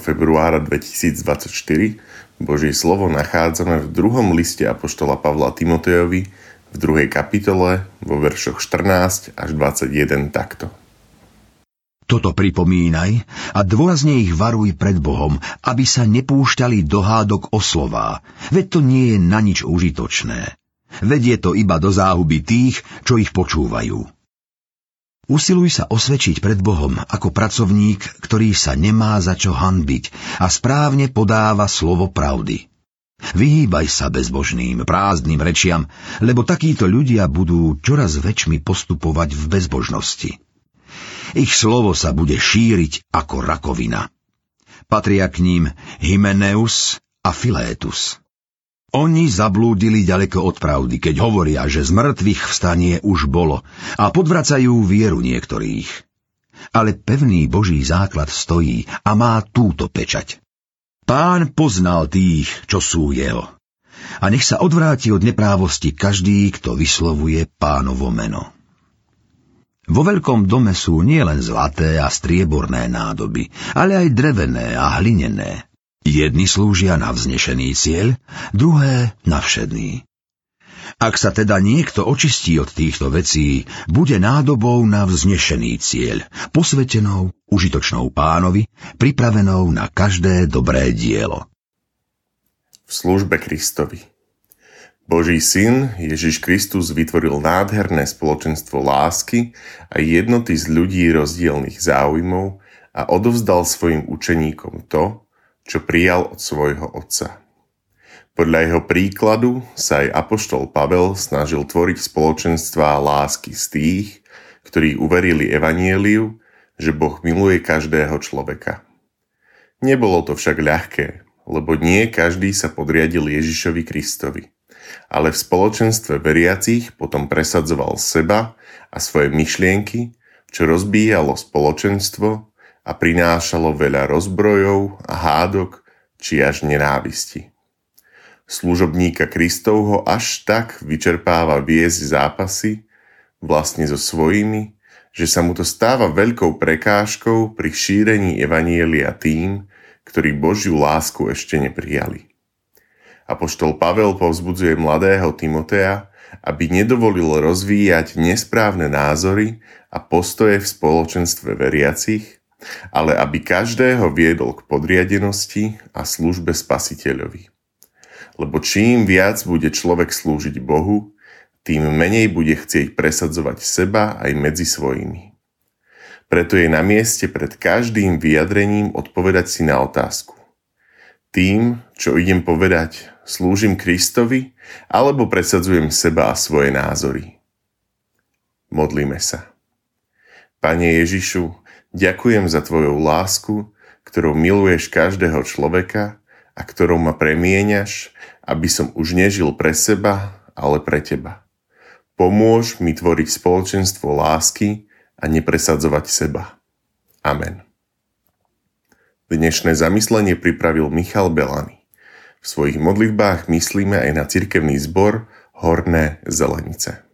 februára 2024 Božie slovo nachádzame v druhom liste Apoštola Pavla Timotejovi v druhej kapitole vo veršoch 14 až 21 takto. Toto pripomínaj a dôrazne ich varuj pred Bohom, aby sa nepúšťali do hádok o slová, veď to nie je na nič užitočné. Vedie to iba do záhuby tých, čo ich počúvajú. Usiluj sa osvedčiť pred Bohom ako pracovník, ktorý sa nemá za čo hanbiť a správne podáva slovo pravdy. Vyhýbaj sa bezbožným, prázdnym rečiam, lebo takíto ľudia budú čoraz väčšmi postupovať v bezbožnosti. Ich slovo sa bude šíriť ako rakovina. Patria k ním Hymeneus a Filétus. Oni zablúdili ďaleko od pravdy, keď hovoria, že z mŕtvych vstanie už bolo a podvracajú vieru niektorých. Ale pevný Boží základ stojí a má túto pečať. Pán poznal tých, čo sú jeho. A nech sa odvráti od neprávosti každý, kto vyslovuje pánovo meno. Vo veľkom dome sú nielen zlaté a strieborné nádoby, ale aj drevené a hlinené. Jedni slúžia na vznešený cieľ, druhé na všedný. Ak sa teda niekto očistí od týchto vecí, bude nádobou na vznešený cieľ, posvetenou, užitočnou pánovi, pripravenou na každé dobré dielo. V službe Kristovi Boží syn Ježiš Kristus vytvoril nádherné spoločenstvo lásky a jednoty z ľudí rozdielných záujmov a odovzdal svojim učeníkom to, čo prijal od svojho otca. Podľa jeho príkladu sa aj apoštol Pavel snažil tvoriť spoločenstva lásky z tých, ktorí uverili evanieliu, že Boh miluje každého človeka. Nebolo to však ľahké, lebo nie každý sa podriadil Ježišovi Kristovi, ale v spoločenstve veriacich potom presadzoval seba a svoje myšlienky, čo rozbíjalo spoločenstvo a prinášalo veľa rozbrojov a hádok či až nenávisti. Služobníka Kristovho až tak vyčerpáva viesť zápasy vlastne so svojimi, že sa mu to stáva veľkou prekážkou pri šírení Evanielia tým, ktorí Božiu lásku ešte neprijali. Apoštol Pavel povzbudzuje mladého Timotea, aby nedovolil rozvíjať nesprávne názory a postoje v spoločenstve veriacich, ale aby každého viedol k podriadenosti a službe spasiteľovi. Lebo čím viac bude človek slúžiť Bohu, tým menej bude chcieť presadzovať seba aj medzi svojimi. Preto je na mieste pred každým vyjadrením odpovedať si na otázku. Tým, čo idem povedať, slúžim Kristovi alebo presadzujem seba a svoje názory. Modlíme sa. Pane Ježišu, Ďakujem za Tvoju lásku, ktorou miluješ každého človeka a ktorou ma premieňaš, aby som už nežil pre seba, ale pre Teba. Pomôž mi tvoriť spoločenstvo lásky a nepresadzovať seba. Amen. Dnešné zamyslenie pripravil Michal Belany. V svojich modlitbách myslíme aj na cirkevný zbor Horné Zelenice.